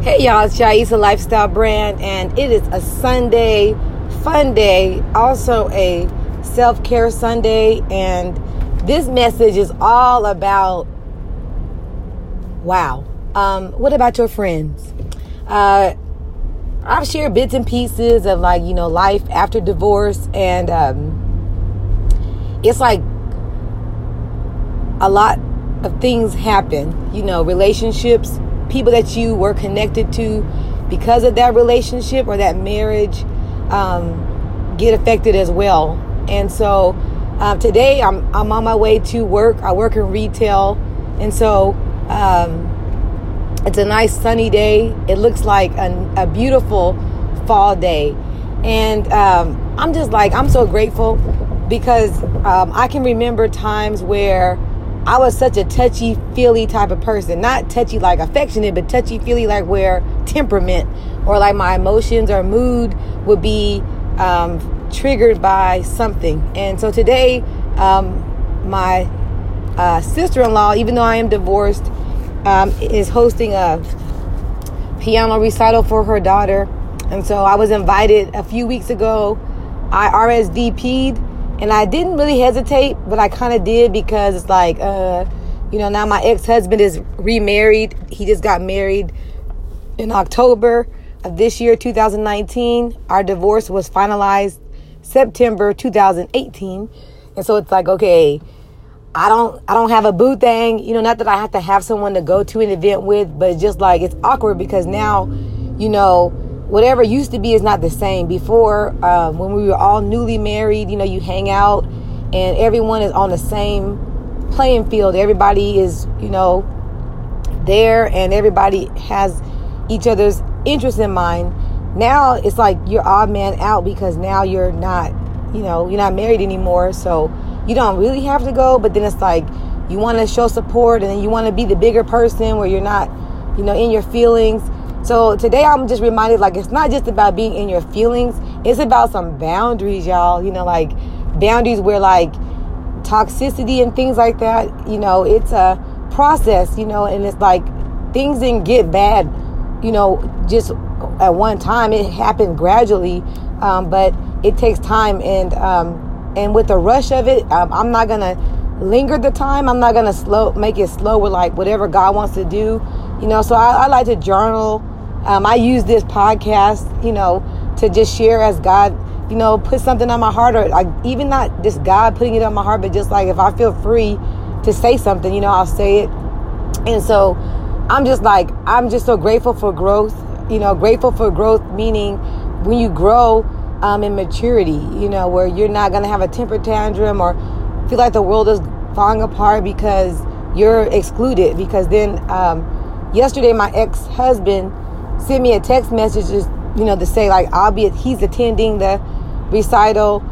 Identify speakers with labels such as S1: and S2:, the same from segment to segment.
S1: Hey y'all, it's Yaisa Lifestyle Brand, and it is a Sunday, fun day, also a self care Sunday. And this message is all about wow. Um, what about your friends? Uh, I've shared bits and pieces of like, you know, life after divorce, and um, it's like a lot of things happen, you know, relationships people that you were connected to because of that relationship or that marriage um, get affected as well. And so um, today I'm, I'm on my way to work. I work in retail. And so um, it's a nice sunny day. It looks like a, a beautiful fall day. And um, I'm just like, I'm so grateful because um, I can remember times where I was such a touchy feely type of person. Not touchy like affectionate, but touchy feely like where temperament or like my emotions or mood would be um, triggered by something. And so today, um, my uh, sister in law, even though I am divorced, um, is hosting a piano recital for her daughter. And so I was invited a few weeks ago. I RSVP'd and I didn't really hesitate, but I kind of did because it's like, uh, you know, now my ex husband is remarried. He just got married in October of this year, 2019. Our divorce was finalized September 2018. And so it's like, okay, I don't I don't have a boo thing, you know, not that I have to have someone to go to an event with, but just like it's awkward because now, you know, whatever used to be is not the same. Before, uh, when we were all newly married, you know, you hang out and everyone is on the same playing field. Everybody is, you know, there and everybody has each other's interests in mind. Now it's like you're odd man out because now you're not, you know, you're not married anymore. So you don't really have to go, but then it's like you want to show support and then you want to be the bigger person where you're not, you know, in your feelings so today I'm just reminded like it's not just about being in your feelings, it's about some boundaries, y'all. You know, like boundaries where like toxicity and things like that, you know, it's a process, you know, and it's like things didn't get bad, you know, just at one time. It happened gradually, um, but it takes time and um, and with the rush of it, um, I'm not gonna linger the time. I'm not gonna slow make it slow with like whatever God wants to do, you know. So I, I like to journal um, I use this podcast, you know, to just share as God, you know, put something on my heart, or like even not just God putting it on my heart, but just like if I feel free to say something, you know, I'll say it. And so I'm just like, I'm just so grateful for growth, you know, grateful for growth, meaning when you grow um, in maturity, you know, where you're not going to have a temper tantrum or feel like the world is falling apart because you're excluded. Because then um, yesterday, my ex husband, send me a text message just you know to say like I'll be he's attending the recital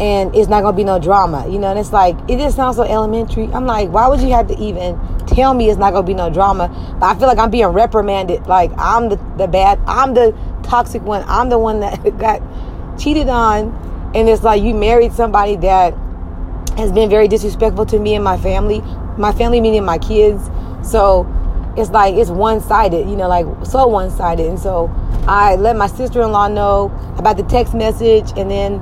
S1: and it's not gonna be no drama you know and it's like it just sounds so elementary. I'm like why would you have to even tell me it's not gonna be no drama? But I feel like I'm being reprimanded. Like I'm the, the bad I'm the toxic one. I'm the one that got cheated on. And it's like you married somebody that has been very disrespectful to me and my family my family meaning my kids. So it's like it's one-sided you know like so one-sided. And so i let my sister-in-law know about the text message and then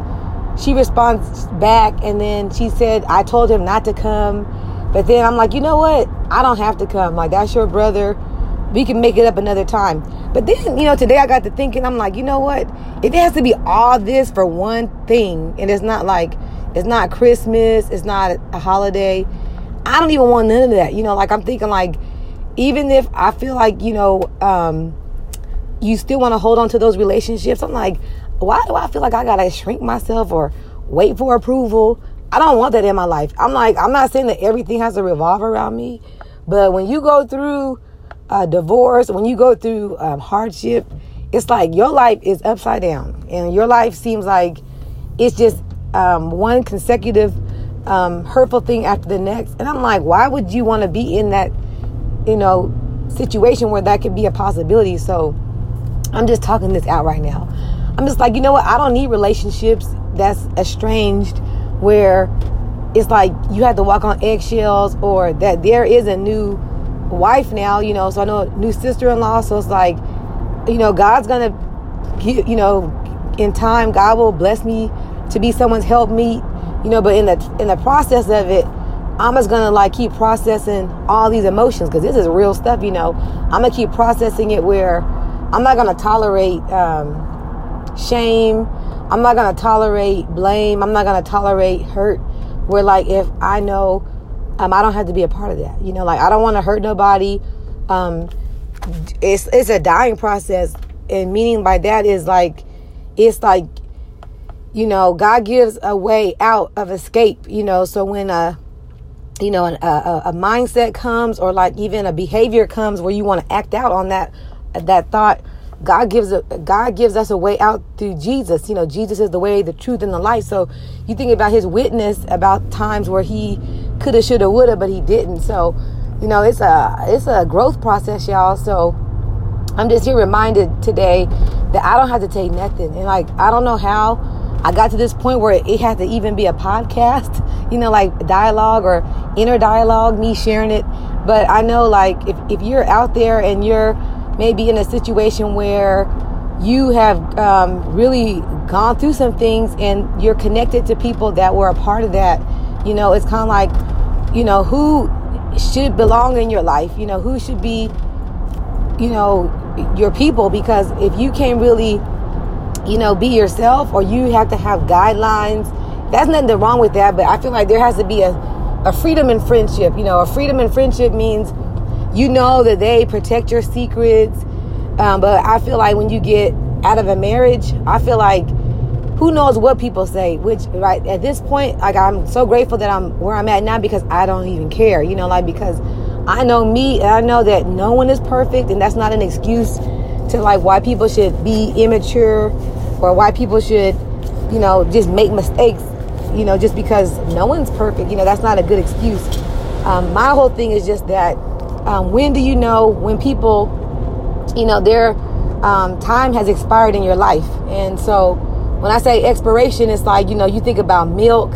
S1: she responds back and then she said i told him not to come. But then i'm like you know what? I don't have to come. Like that's your brother. We can make it up another time. But then you know today i got to thinking i'm like you know what? It has to be all this for one thing and it's not like it's not christmas it's not a holiday. I don't even want none of that. You know like i'm thinking like even if I feel like, you know, um, you still want to hold on to those relationships, I'm like, why do I feel like I got to shrink myself or wait for approval? I don't want that in my life. I'm like, I'm not saying that everything has to revolve around me, but when you go through a divorce, when you go through um, hardship, it's like your life is upside down and your life seems like it's just um, one consecutive um, hurtful thing after the next. And I'm like, why would you want to be in that you know, situation where that could be a possibility. So I'm just talking this out right now. I'm just like, you know what? I don't need relationships that's estranged where it's like you have to walk on eggshells or that there is a new wife now, you know. So I know a new sister in law. So it's like you know, God's gonna, you know, in time, God will bless me to be someone's help me, you know. But in the in the process of it, I'm just gonna like keep processing all these emotions because this is real stuff, you know. I'm gonna keep processing it where I'm not gonna tolerate um, shame. I'm not gonna tolerate blame. I'm not gonna tolerate hurt. Where like if I know um, I don't have to be a part of that, you know, like I don't want to hurt nobody. Um, it's it's a dying process, and meaning by that is like it's like you know god gives a way out of escape you know so when a you know a, a, a mindset comes or like even a behavior comes where you want to act out on that that thought god gives a god gives us a way out through jesus. You know jesus is the way the truth and the life. So you think about his witness about times where he coulda shoulda woulda but he didn't. So you know it's a it's a growth process y'all. So i'm just here reminded today that I don't have to take nothing. And like, I don't know how I got to this point where it had to even be a podcast, you know, like dialogue or inner dialogue, me sharing it. But I know like if, if you're out there and you're maybe in a situation where you have um, really gone through some things and you're connected to people that were a part of that, you know, it's kind of like, you know, who should belong in your life, you know, who should be, you know, your people because if you can't really you know be yourself or you have to have guidelines. That's nothing wrong with that but i feel like there has to be a, a freedom in friendship. You know a freedom in friendship means you know that they protect your secrets. Um, but i feel like when you get out of a marriage i feel like who knows what people say which right at this point like i'm so grateful that i'm where i'm at now because i don't even care you know like because I know me, and I know that no one is perfect, and that's not an excuse to like why people should be immature or why people should, you know, just make mistakes, you know, just because no one's perfect. You know, that's not a good excuse. Um, my whole thing is just that um, when do you know when people, you know, their um, time has expired in your life? And so when I say expiration, it's like, you know, you think about milk,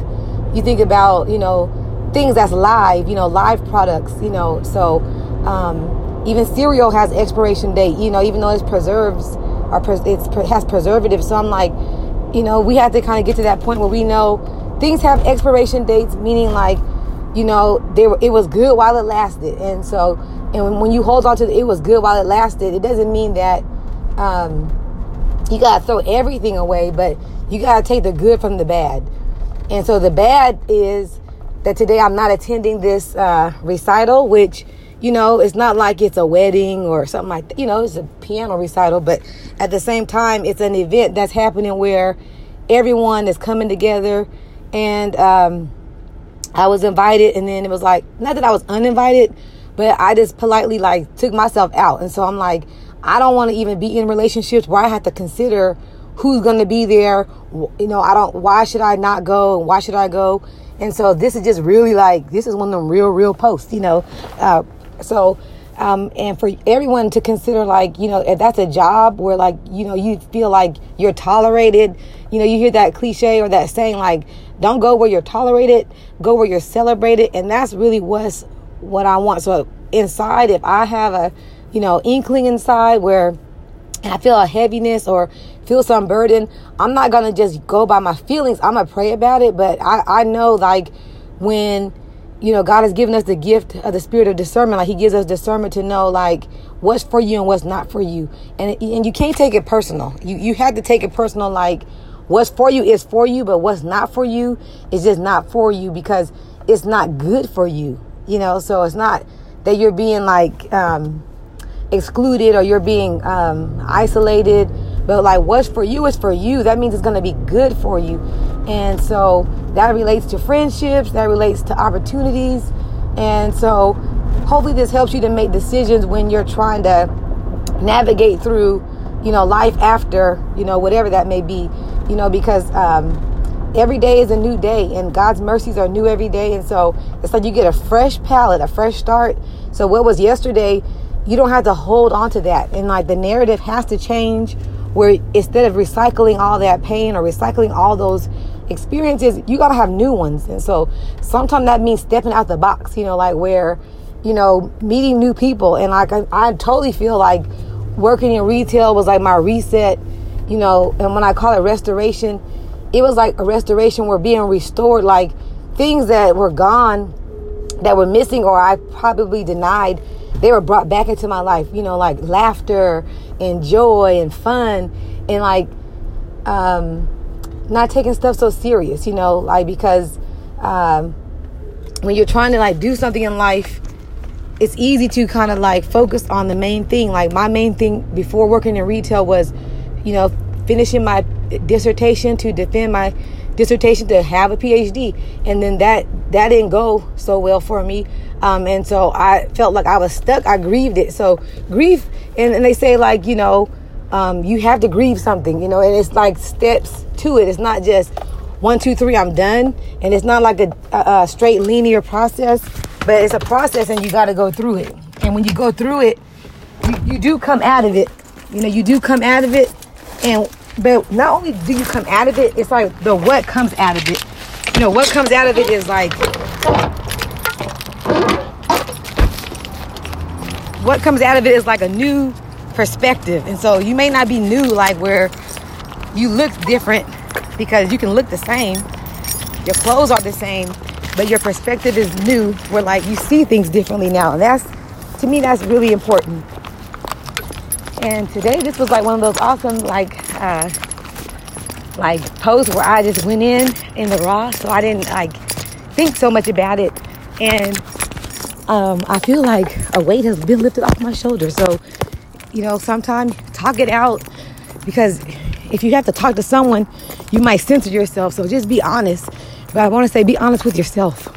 S1: you think about, you know, things that's live, you know, live products, you know. So um, even cereal has expiration date, you know, even though it's preserves or it has preservatives. So I'm like, you know, we have to kind of get to that point where we know things have expiration dates, meaning like, you know, they were, it was good while it lasted. And so, and when you hold on to the, it was good while it lasted, it doesn't mean that um, you got to throw everything away, but you got to take the good from the bad. And so the bad is that today I'm not attending this uh, recital, which, you know, it's not like it's a wedding or something like that. You know, it's a piano recital, but at the same time, it's an event that's happening where everyone is coming together. And um, I was invited, and then it was like, not that I was uninvited, but I just politely like took myself out. And so I'm like, I don't want to even be in relationships where I have to consider who's going to be there. You know, I don't, why should I not go? Why should I go? And so this is just really like, this is one of them real, real posts, you know. Uh, so, um, and for everyone to consider like, you know, if that's a job where like, you know, you feel like you're tolerated, you know, you hear that cliche or that saying like, don't go where you're tolerated, go where you're celebrated. And that's really what's what I want. So inside, if I have a, you know, inkling inside where I feel a heaviness or feel some burden, I'm not gonna just go by my feelings. I'm gonna pray about it. But I, I know like when you know God has given us the gift of the spirit of discernment, like He gives us discernment to know like what's for you and what's not for you, and and you can't take it personal. You you have to take it personal. Like what's for you is for you, but what's not for you is just not for you because it's not good for you. You know, so it's not that you're being like um, excluded or you're being um, isolated but like what's for you is for you. That means it's going to be good for you. And so that relates to friendships, that relates to opportunities. And so hopefully this helps you to make decisions when you're trying to navigate through, you know, life after, you know, whatever that may be, you know, because um, every day is a new day and God's mercies are new every day. And so it's like you get a fresh palette, a fresh start. So what was yesterday, you don't have to hold on to that. And like the narrative has to change where instead of recycling all that pain or recycling all those experiences, you got to have new ones. And so sometimes that means stepping out the box, you know, like where, you know, meeting new people. And like, I, I totally feel like working in retail was like my reset, you know, and when I call it restoration, it was like a restoration where being restored, like things that were gone, that were missing, or I probably denied, they were brought back into my life, you know, like laughter and joy and fun and like um, not taking stuff so serious, you know, like because um, when you're trying to like do something in life, it's easy to kind of like focus on the main thing. Like my main thing before working in retail was, you know, finishing my dissertation to defend my dissertation to have a PhD, and then that that didn't go so well for me, um, and so I felt like I was stuck. I grieved it. So grief, and, and they say like you know, um, you have to grieve something, you know, and it's like steps to it. It's not just one, two, three, I'm done, and it's not like a, a, a straight linear process but it's a process and you got to go through it. And when you go through it, you, you do come out of it. You know, you do come out of it. And, but not only do you come out of it, it's like the what comes out of it. You know, what comes out of it is like, what comes out of it is like a new perspective. And so you may not be new, like where you look different because you can look the same. Your clothes are the same, but your perspective is new where like you see things differently now and that's to me that's really important and today this was like one of those awesome like uh like posts where i just went in in the raw so i didn't like think so much about it and um i feel like a weight has been lifted off my shoulders so you know sometimes talk it out. Because if you have to talk to someone you might censor yourself. So just be honest. But I want to say be honest with yourself.